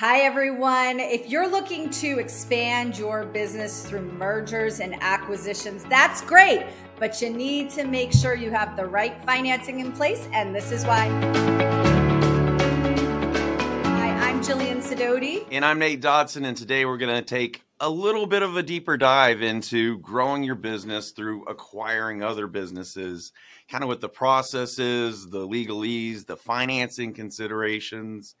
Hi, everyone. If you're looking to expand your business through mergers and acquisitions, that's great, but you need to make sure you have the right financing in place, and this is why. Hi, I'm Jillian Sidoti. And I'm Nate Dodson, and today we're going to take a little bit of a deeper dive into growing your business through acquiring other businesses, kind of what the process is, the legalese, the financing considerations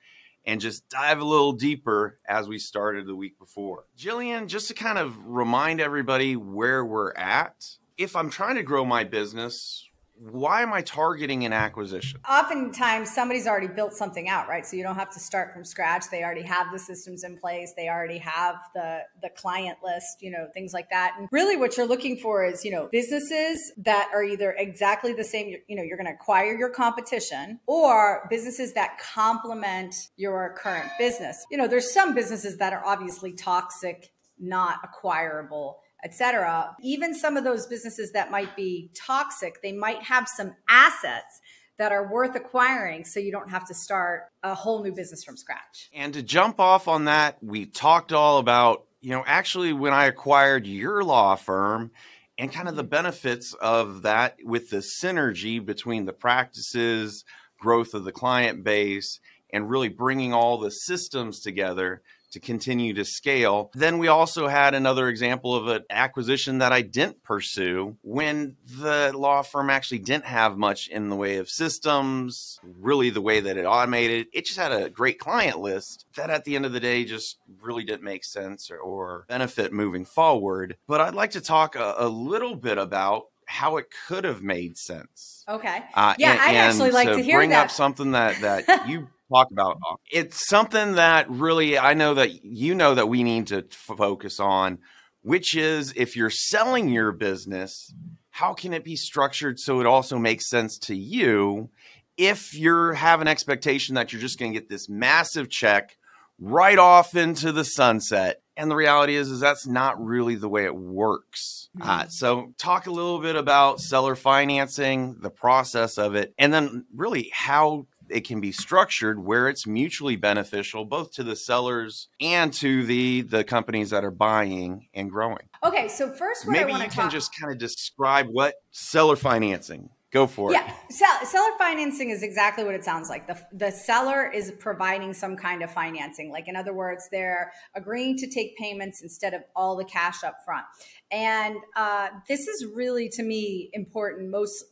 and just dive a little deeper as we started the week before. Jillian, just to kind of remind everybody where we're at, if I'm trying to grow my business, why am I targeting an acquisition? Oftentimes, somebody's already built something out, right? So you don't have to start from scratch. They already have the systems in place. They already have the the client list, you know, things like that. And really, what you're looking for is, you know, businesses that are either exactly the same. You know, you're going to acquire your competition, or businesses that complement your current business. You know, there's some businesses that are obviously toxic, not acquirable etc. Even some of those businesses that might be toxic, they might have some assets that are worth acquiring so you don't have to start a whole new business from scratch. And to jump off on that, we talked all about, you know, actually when I acquired your law firm and kind of the mm-hmm. benefits of that with the synergy between the practices, growth of the client base, and really bringing all the systems together to continue to scale. Then we also had another example of an acquisition that I didn't pursue when the law firm actually didn't have much in the way of systems, really the way that it automated. It just had a great client list that at the end of the day just really didn't make sense or, or benefit moving forward. But I'd like to talk a, a little bit about how it could have made sense. Okay. Uh, yeah, and, I'd actually like to, to hear bring that. up something that that you talk about. It's something that really I know that you know that we need to focus on, which is if you're selling your business, how can it be structured so it also makes sense to you? If you have an expectation that you're just going to get this massive check right off into the sunset, and the reality is, is that's not really the way it works. Mm-hmm. Uh, so, talk a little bit about seller financing, the process of it, and then really how it can be structured where it's mutually beneficial both to the sellers and to the the companies that are buying and growing. Okay, so first, maybe you can talk- just kind of describe what seller financing. Go for it. Yeah, seller financing is exactly what it sounds like. The the seller is providing some kind of financing. Like in other words, they're agreeing to take payments instead of all the cash up front. And uh, this is really, to me, important. Most,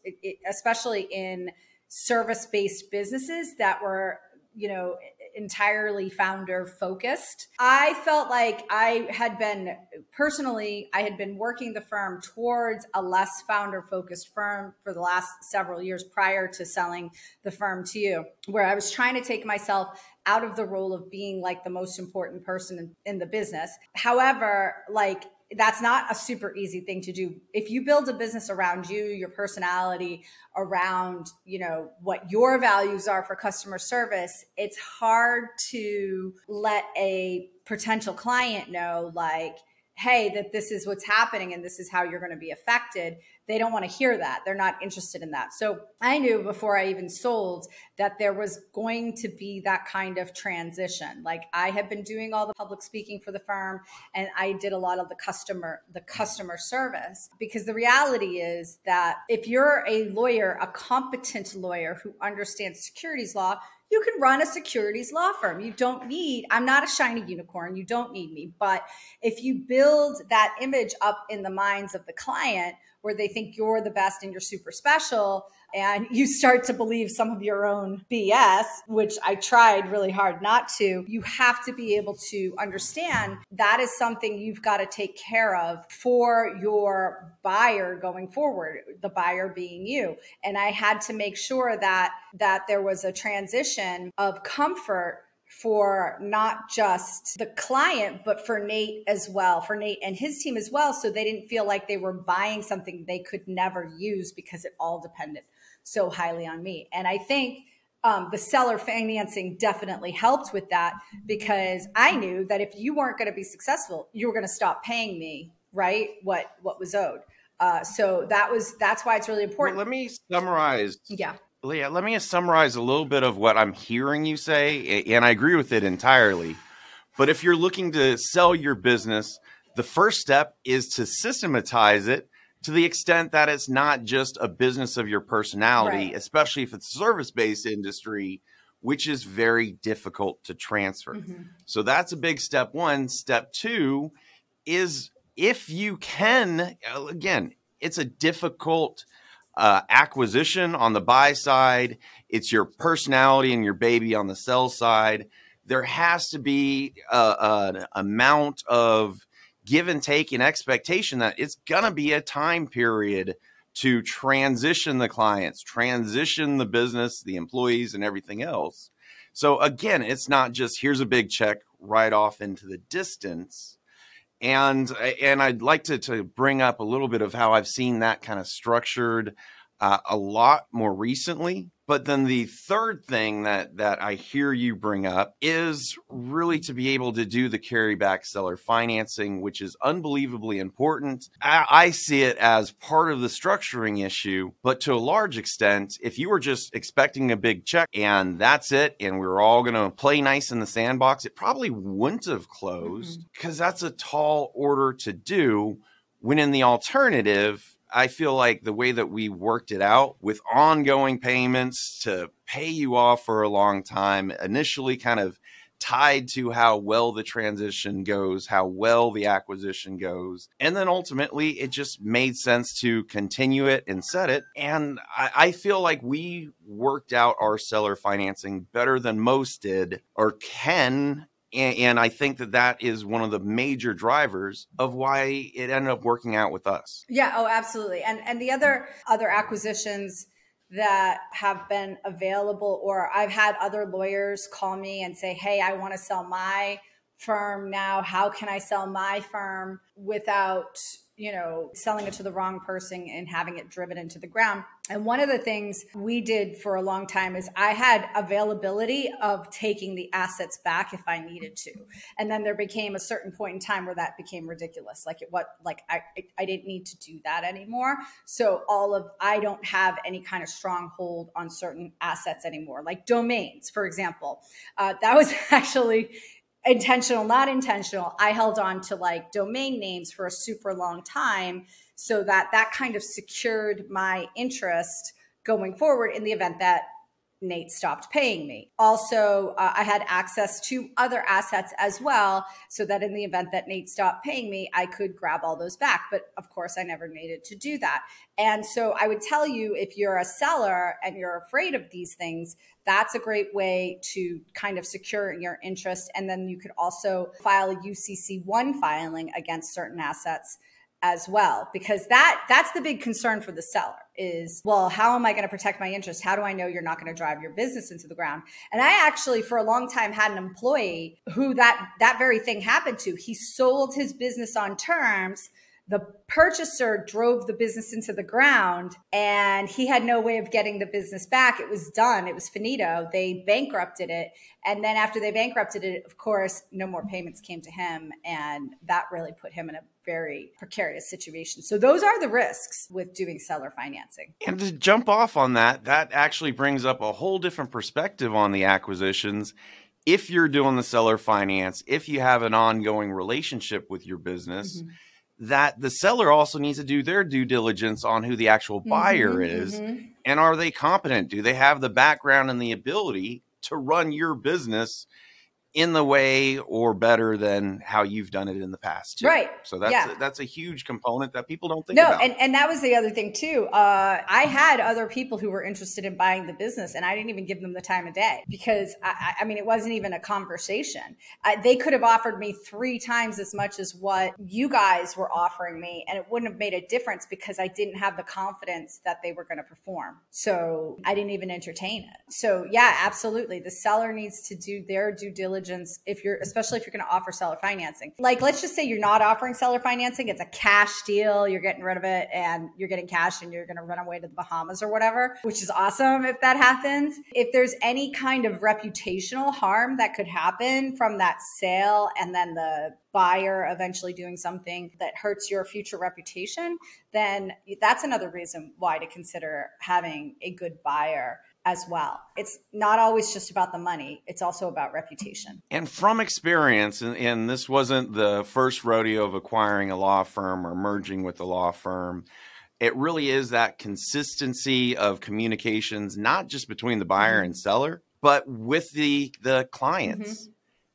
especially in service based businesses that were, you know, entirely founder focused. I felt like I had been personally, I had been working the firm towards a less founder focused firm for the last several years prior to selling the firm to you, where I was trying to take myself out of the role of being like the most important person in, in the business. However, like that's not a super easy thing to do. If you build a business around you, your personality, around, you know, what your values are for customer service, it's hard to let a potential client know like hey, that this is what's happening and this is how you're going to be affected. They don't want to hear that. They're not interested in that. So I knew before I even sold that there was going to be that kind of transition. Like I had been doing all the public speaking for the firm and I did a lot of the customer the customer service because the reality is that if you're a lawyer, a competent lawyer who understands securities law, you can run a securities law firm. You don't need, I'm not a shiny unicorn. You don't need me. But if you build that image up in the minds of the client where they think you're the best and you're super special, and you start to believe some of your own BS, which I tried really hard not to, you have to be able to understand that is something you've got to take care of for your buyer going forward, the buyer being you. And I had to make sure that that there was a transition of comfort for not just the client, but for Nate as well, for Nate and his team as well. So they didn't feel like they were buying something they could never use because it all depended so highly on me. And I think um, the seller financing definitely helped with that because I knew that if you weren't going to be successful, you were going to stop paying me, right? What what was owed. Uh, so that was that's why it's really important. Well, let me summarize. Yeah. Leah, let me summarize a little bit of what I'm hearing you say, and I agree with it entirely. But if you're looking to sell your business, the first step is to systematize it to the extent that it's not just a business of your personality, Right. especially if it's a service based industry, which is very difficult to transfer. Mhm. So that's a big step one. Step two is if you can, uh, again, it's a difficult uh, acquisition on the buy side, it's your personality and your baby on the sell side. There has to be a, an amount of give and take and expectation that it's going to be a time period to transition the clients, transition the business, the employees, and everything else. So again, it's not just here's a big check right off into the distance. And and I'd like to, to bring up a little bit of how I've seen that kind of structured uh, a lot more recently. But then the third thing that that I hear you bring up is really to be able to do the carryback seller financing, which is unbelievably important. I, I see it as part of the structuring issue, but to a large extent, if you were just expecting a big check and that's it, and we were all going to play nice in the sandbox, it probably wouldn't have closed because that's a tall order to do. When in the alternative, I feel like the way that we worked it out with ongoing payments to pay you off for a long time, initially kind of tied to how well the transition goes, how well the acquisition goes. And then ultimately, it just made sense to continue it and set it. And I, I feel like we worked out our seller financing better than most did or can and, and, I think that that is one of the major drivers of why it ended up working out with us. Yeah, oh absolutely. And and the other other acquisitions that have been available or I've had other lawyers call me and say, "Hey, I want to sell my firm now. How can I sell my firm without you know, selling it to the wrong person and having it driven into the ground. And one of the things we did for a long time is I had availability of taking the assets back if I needed to. And then there became a certain point in time where that became ridiculous. Like it what like I I didn't need to do that anymore. So all of I don't have any kind of stronghold on certain assets anymore, like domains, for example. Uh, that was actually intentional, not intentional. I held on to like domain names for a super long time so that that kind of secured my interest going forward in the event that Nate stopped paying me. Also, uh, I had access to other assets as well, so that in the event that Nate stopped paying me, I could grab all those back. But of course, I never needed to do that. And so I would tell you if you're a seller and you're afraid of these things, that's a great way to kind of secure your interest. And then you could also file a UCC1 filing against certain assets as well because that that's the big concern for the seller is well how am i going to protect my interest? How do i know you're not going to drive your business into the ground? And i actually for a long time had an employee who that that very thing happened to. He sold his business on terms the purchaser drove the business into the ground and he had no way of getting the business back. It was done. It was finito. They bankrupted it. And then after they bankrupted it, of course, no more payments came to him. And that really put him in a very precarious situation. So those are the risks with doing seller financing. And to jump off on that, that actually brings up a whole different perspective on the acquisitions. If you're doing the seller finance, if you have an ongoing relationship with your business, mm-hmm that the seller also needs to do their due diligence on who the actual buyer mm-hmm, is mm-hmm. and are they competent do they have the background and the ability to run your business in the way or better than how you've done it in the past too. right so that's yeah. a, that's a huge component that people don't think no about. and, and that was the other thing too uh, i had other people who were interested in buying the business and i didn't even give them the time of day because i, I mean it wasn't even a conversation I, they could have offered me three times as much as what you guys were offering me and it wouldn't have made a difference because i didn't have the confidence that they were going to perform so i didn't even entertain it so yeah absolutely the seller needs to do their due diligence diligence if you're especially if you're going to offer seller financing. Like let's just say you're not offering seller financing it's a cash deal you're getting rid of it and you're getting cash and you're going to run away to the bahamas or whatever which is awesome if that happens. If there's any kind of reputational harm that could happen from that sale and then the buyer eventually doing something that hurts your future reputation, then that's another reason why to consider having a good buyer as well. It's not always just about the money, it's also about reputation. And from experience, and, and, this wasn't the first rodeo of acquiring a law firm or merging with a law firm. It really is that consistency of communications, not just between the buyer mm-hmm. and seller, but with the the clients mm-hmm.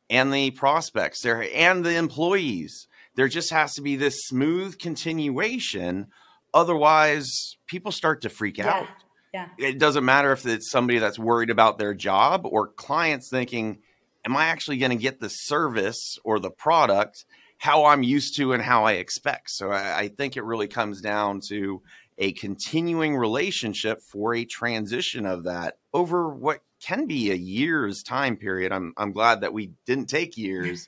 and the prospects there and the employees. There just has to be this smooth continuation. Otherwise, people start to freak yeah. out. Yeah. It doesn't matter if it's somebody that's worried about their job or clients thinking, am I actually going to get the service or the product how I'm used to and how I expect? So I, I think it really comes down to a continuing relationship for a transition of that over what can be a year's time period. I'm I'm glad that we didn't take years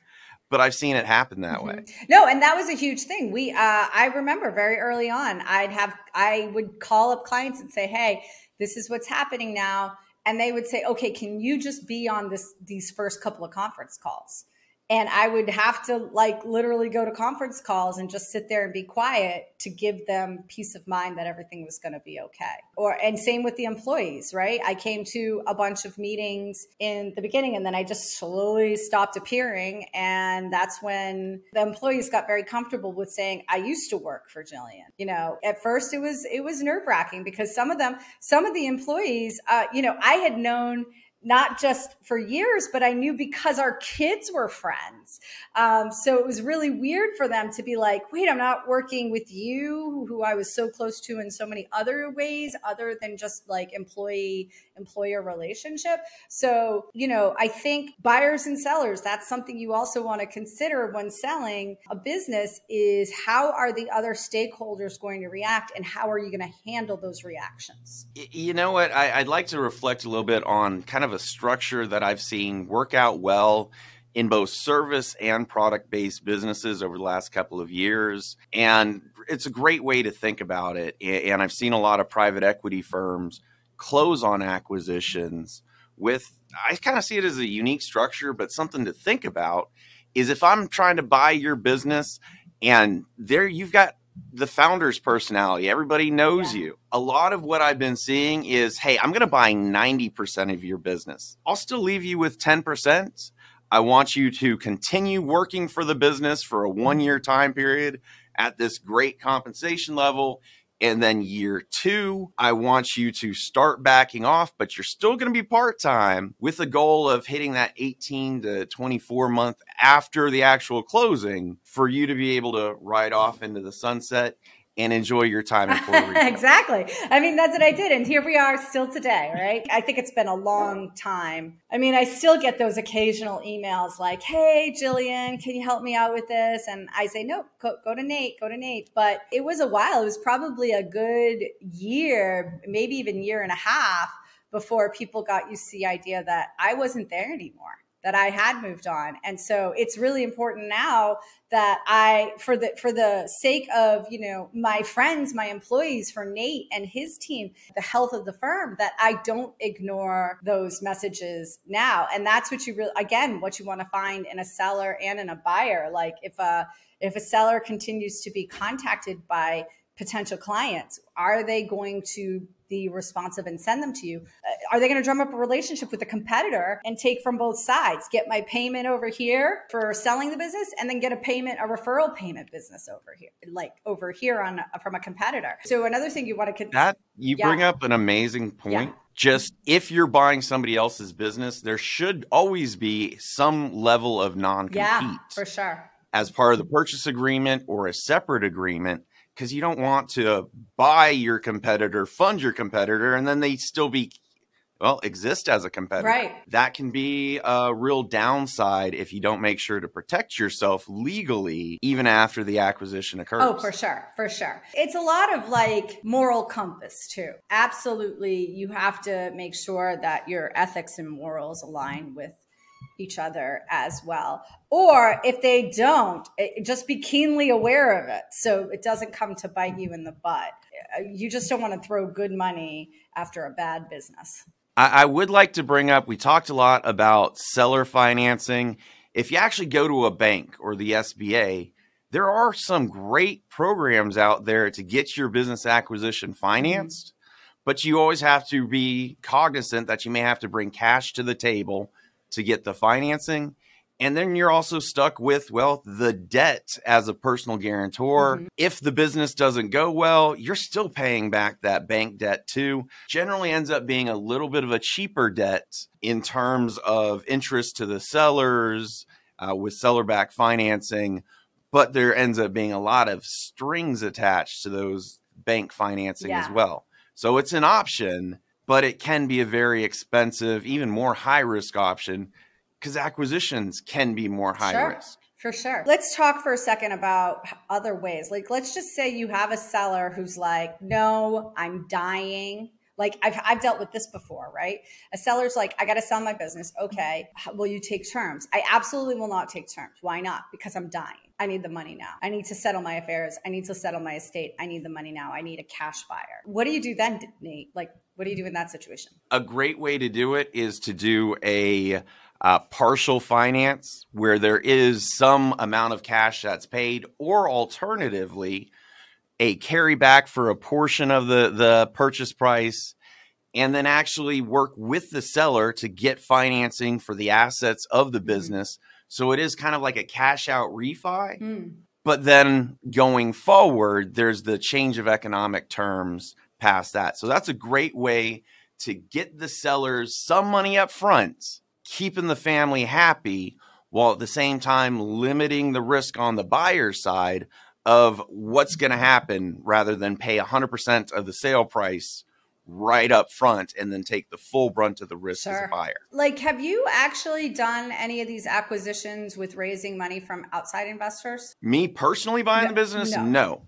but I've seen it happen that mm-hmm. way. No, and that was a huge thing. We, uh, I remember very early on, I'd have, I would call up clients and say, "Hey, this is what's happening now," and they would say, "Okay, can you just be on this these first couple of conference calls?" And I would have to like literally go to conference calls and just sit there and be quiet to give them peace of mind that everything was going to be okay. Or and same with the employees, right? I came to a bunch of meetings in the beginning and then I just slowly stopped appearing and that's when the employees got very comfortable with saying I used to work for Jillian. You know, at first it was it was nerve-wracking because some of them some of the employees uh, you know, I had known not just for years, but I knew because our kids were friends. Um, so it was really weird for them to be like, wait, I'm not working with you, who I was so close to in so many other ways, other than just like employee employer relationship. So, you know, I think buyers and sellers, that's something you also want to consider when selling a business is how are the other stakeholders going to react and how are you going to handle those reactions? You know what? I, would like to reflect a little bit on kind of a structure that I've seen work out well in both service and product based businesses over the last couple of years. And it's a great way to think about it. And I've seen a lot of private equity firms close on acquisitions with, I kind of see it as a unique structure, but something to think about is if I'm trying to buy your business and there you've got the founder's personality. Everybody knows yeah. you. A lot of what I've been seeing is hey, I'm going to buy 90% of your business. I'll still leave you with 10%. I want you to continue working for the business for a one year time period at this great compensation level. And then year two, I want you to start backing off, but you're still going to be part time with the goal of hitting that 18 to 24 month after the actual closing for you to be able to ride off into the sunset and enjoy your time in Puerto Rico. exactly. I mean, that's what I did. And here we are still today, right? I think it's been a long time. I mean, I still get those occasional emails like, hey, Jillian, can you help me out with this? And I say, no, go, go to Nate, go to Nate. But it was a while. It was probably a good year, maybe even year and a half before people got used to the idea that I wasn't there anymore that I had moved on. And so it's really important now that I for the for the sake of, you know, my friends, my employees, for Nate and his team, the health of the firm that I don't ignore those messages now. And that's what you really again what you want to find in a seller and in a buyer. Like if a if a seller continues to be contacted by potential clients, are they going to be responsive and send them to you? Uh, are they going to drum up a relationship with a competitor and take from both sides? Get my payment over here for selling the business and then get a payment, a referral payment business over here, like over here on from a competitor. So another thing you want to con- that you yeah. bring up an amazing point. Yeah. Just if you're buying somebody else's business, there should always be some level of non-compete. Yeah, for sure. As part of the purchase agreement or a separate agreement because you don't want to buy your competitor, fund your competitor, and then they still be well exist as a competitor. Right. That can be a real downside if you don't make sure to protect yourself legally even after the acquisition occurs. Oh, for sure, for sure. It's a lot of like moral compass too. Absolutely, you have to make sure that your ethics and morals align with each other as well. Or if they don't, it, just be keenly aware of it so it doesn't come to bite you in the butt. Eh, eh, you just don't want to throw good money after a bad business. I, I would like to bring up we talked a lot about seller financing. If you actually go to a bank or the SBA, there are some great programs out there to get your business acquisition financed. Mm-hmm. but you always have to be cognizant that you may have to bring cash to the table to get the financing. And then you're also stuck with, well, the debt as a personal guarantor. Mm-hmm. If the business doesn't go well, you're still paying back that bank debt too. Generally ends up being a little bit of a cheaper debt in terms of interest to the sellers uh, with seller back financing, but there ends up being a lot of strings attached to those bank financing yeah. as well. So it's an option, but it can be a very expensive, even more high risk option because acquisitions can be more high sure. risk. For sure. Let's talk for a second about other ways. Like, let's just say you have a seller who's like, no, I'm dying. Like, I've, I've dealt with this before, right? A seller's like, I got to sell my business. Okay. Will you take terms? I absolutely will not take terms. Why not? Because I'm dying. I need the money now. I need to settle my affairs. I need to settle my estate. I need the money now. I need a cash buyer. What do you do then, Nate? Like, what do you do in that situation? A great way to do it is to do a uh, partial finance where there is some amount of cash that's paid, or alternatively, a carryback for a portion of the, the purchase price, and then actually work with the seller to get financing for the assets of the mm-hmm. business. So it is kind of like a cash out refi. Mm. But then going forward, there's the change of economic terms past that. So that's a great way to get the sellers some money up front keeping the family happy while at the same time limiting the risk on the buyer side of what's going to happen rather than pay 100% of the sale price right up front and then take the full brunt of the risk sure. as a buyer. Like, have you actually done any of these acquisitions with raising money from outside investors? Me personally buying no, the business? No. no.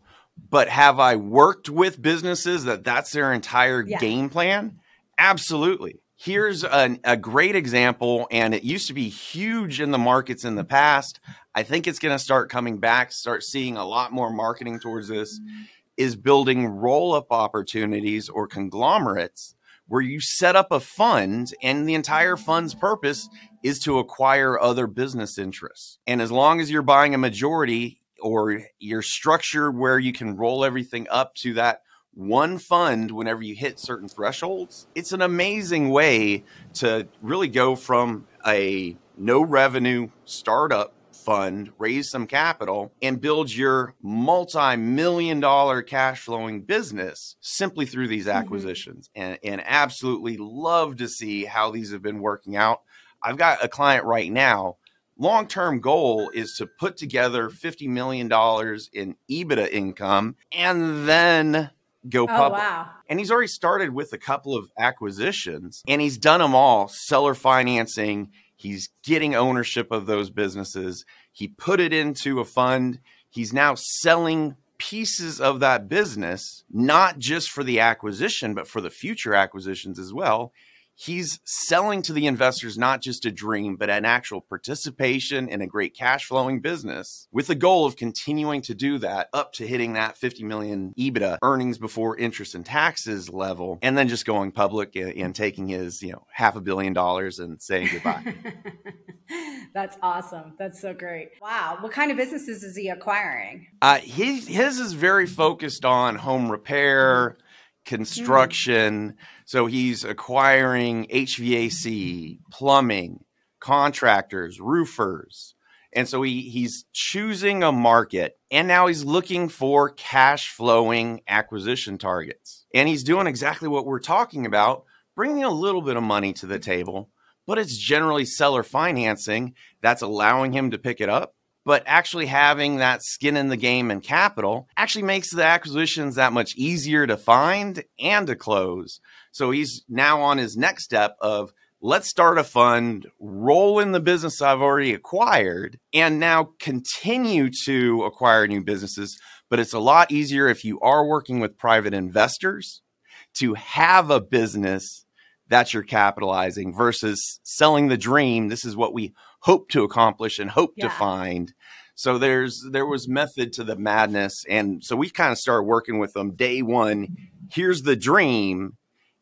But have I worked with businesses that that's their entire yeah. game plan? Absolutely. Here's an, a great example, and it used to be huge in the markets in the past. I think it's going to start coming back, start seeing a lot more marketing towards this. Mm-hmm. Is building roll up opportunities or conglomerates where you set up a fund, and the entire mm-hmm. fund's purpose is to acquire other business interests. And as long as you're buying a majority or your structure where you can roll everything up to that one fund whenever you hit certain thresholds. It's an amazing way to really go from a no revenue startup fund, raise some capital, and build your multi million dollar cash flowing business simply through these mm-hmm. acquisitions. Mm-hmm. And, and absolutely love to see how these have been working out. I've got a client right now. Long term goal is to put together $50 million in EBITDA income and then go oh, public. Wow. And he's already started with a couple of acquisitions and he's done them all seller financing. He's getting ownership of those businesses. He put it into a fund. He's now selling pieces of that business, not just for the acquisition, but for the future acquisitions as well he's selling to the investors not just a dream, but an actual participation in a great cash flowing business with the goal of continuing to do that up to hitting that 50 million EBITDA earnings before interest and taxes level, and then just going public and, and taking his, you know, half a billion dollars and saying goodbye. That's awesome. That's so great. Wow. What kind of businesses is he acquiring? Uh, his, his is very focused on home repair construction. Mm. So he's acquiring HVAC, plumbing, contractors, roofers. And so he, he's choosing a market and now he's looking for cash flowing acquisition targets. And he's doing exactly what we're talking about, bringing a little bit of money to the table, but it's generally seller financing that's allowing him to pick it up but actually having that skin in the game and capital actually makes the acquisitions that much easier to find and to close. So he's now on his next step of let's start a fund, roll in the business I've already acquired, and now continue to acquire new businesses. But it's a lot easier if you are working with private investors to have a business that you're capitalizing versus selling the dream. This is what we hope to accomplish and hope yeah. to find. So there's there was method to the madness, and so we kind of started working with them day one. Here's the dream,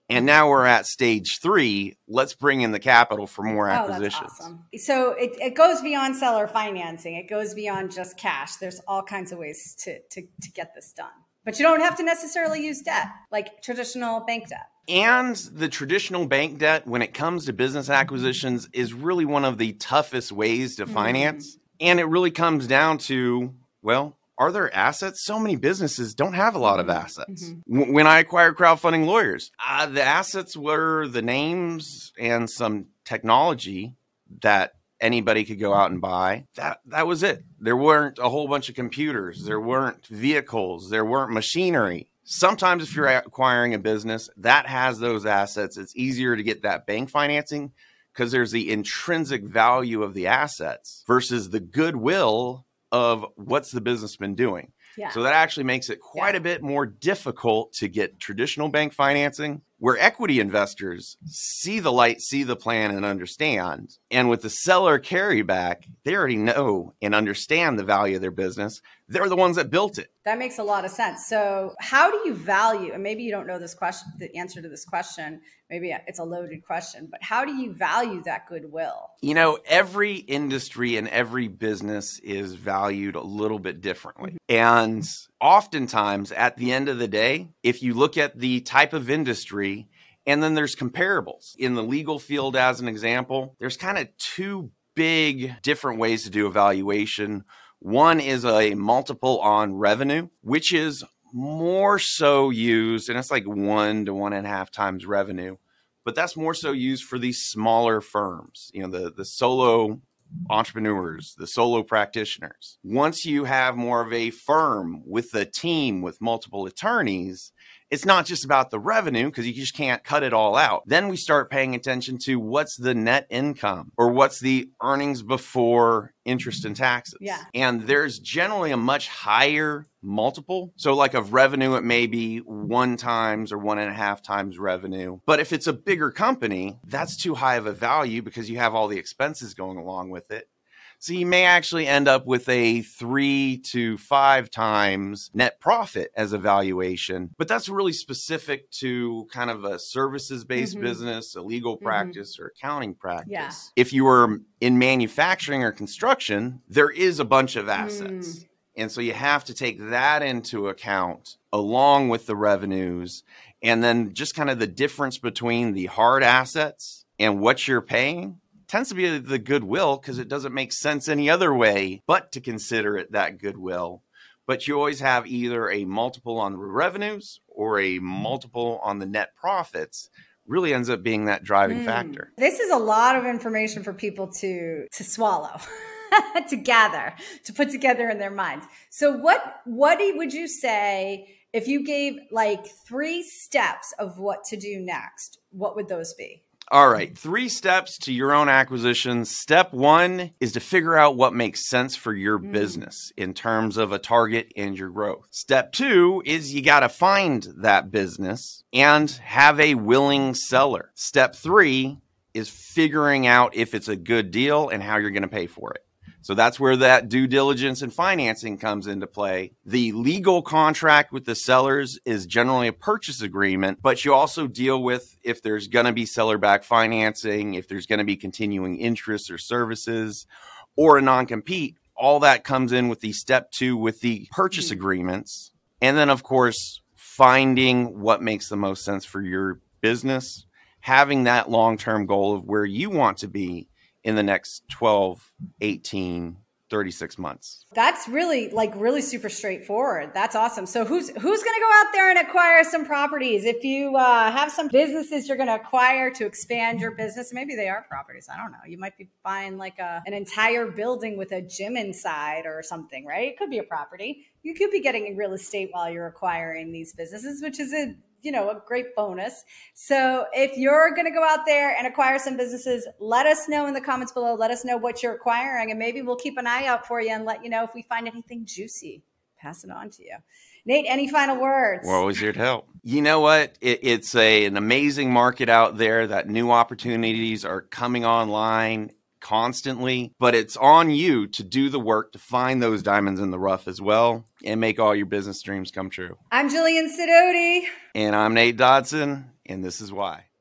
and now we're at stage three. Let's bring in the capital for more oh, acquisitions. Oh, awesome. So it, it goes beyond seller financing. It goes beyond just cash. There's all kinds of ways to, to, to get this done. But you don't have to necessarily use debt, like traditional bank debt. And the traditional bank debt, when it comes to business acquisitions, is really one of the toughest ways to finance. Mm. And it really comes down to, well, are there assets? So many businesses don't have a lot of mm-hmm. assets. Mm-hmm. When I acquired crowdfunding lawyers, uh, the assets were the names and some technology that anybody could go out and buy. That that was it. There weren't a whole bunch of computers, there weren't vehicles, there weren't machinery. Sometimes if you're acquiring a business that has those assets, it's easier to get that bank financing because there's the intrinsic value of the assets versus the goodwill of what's the business been doing. Yeah. So that actually makes it quite yeah. a bit more difficult to get traditional bank financing where equity investors see the light, see the plan, and understand. And with the seller carryback, they already know and understand the value of their business. They're the ones that built it. That makes a lot of sense. So, how do you value? And maybe you don't know this question, the answer to this question. Maybe it's a loaded question, but how do you value that goodwill? You know, every industry and every business is valued a little bit differently. Mm-hmm. And oftentimes, at the end of the day, if you look at the type of industry, and then there's comparables. In the legal field, as an example, there's kind of two big different ways to do evaluation. One is a multiple on revenue, which is more so used, and it's like one to one and a half times revenue, but that's more so used for these smaller firms, you know, the, the solo entrepreneurs, the solo practitioners. Once you have more of a firm with a team with multiple attorneys, it's not just about the revenue because you just can't cut it all out. Then we start paying attention to what's the net income or what's the earnings before interest and taxes. Yeah. And there's generally a much higher multiple. So, like of revenue, it may be one times or one and a half times revenue. But if it's a bigger company, that's too high of a value because you have all the expenses going along with it. So you may actually end up with a three to five times net profit as a valuation. But that's really specific to kind of a services based mm-hmm. business, a legal mm-hmm. practice, mm-hmm. or accounting practice. Yeah. If you were in manufacturing or construction, there is a bunch of assets. Mm. And so you have to take that into account along with the revenues and then just kind of the difference between the hard assets and what you're paying tends to be the goodwill because it doesn't make sense any other way but to consider it that goodwill. But you always have either a multiple on the revenues or a multiple on the net profits really ends up being that driving mm. factor. This is a lot of information for people to to swallow. to gather, to put together in their minds. So what what would you say if you gave like three steps of what to do next? What would those be? All right, three steps to your own acquisition. Step one is to figure out what makes sense for your mm. business in terms of a target and your growth. Step two is you got to find that business and have a willing seller. Step three is figuring out if it's a good deal and how you're going to pay for it. So that's where that due diligence and financing comes into play. The legal contract with the sellers is generally a purchase agreement, but you also deal with if there's going to be seller back financing, if there's going to be continuing interests or services, or a non compete. All that comes in with the step two with the purchase mm-hmm. agreements. And then, of course, finding what makes the most sense for your business, having that long term goal of where you want to be in the next 12, 18, 36 months. That's really like really super straightforward. That's awesome. So who's who's going to go out there and acquire some properties? If you uh, have some businesses you're going to acquire to expand your business, maybe they are properties. I don't know. You might be buying like a an entire building with a gym inside or something, right? It could be a property. You could be getting real estate while you're acquiring these businesses, which is a you know, a great bonus. So if you're going to go out there and acquire some businesses, let us know in the comments below. Let us know what you're acquiring, and maybe we'll keep an eye out for you and let you know if we find anything juicy. Pass it on to you. Nate, any final words? We're always here to help. You know what? It, it's a, an amazing market out there that new opportunities are coming online constantly, but it's on you to do the work to find those diamonds in the rough as well and make all your business dreams come true. I'm Jillian Sidoti. And I'm Nate Dodson, and this is why.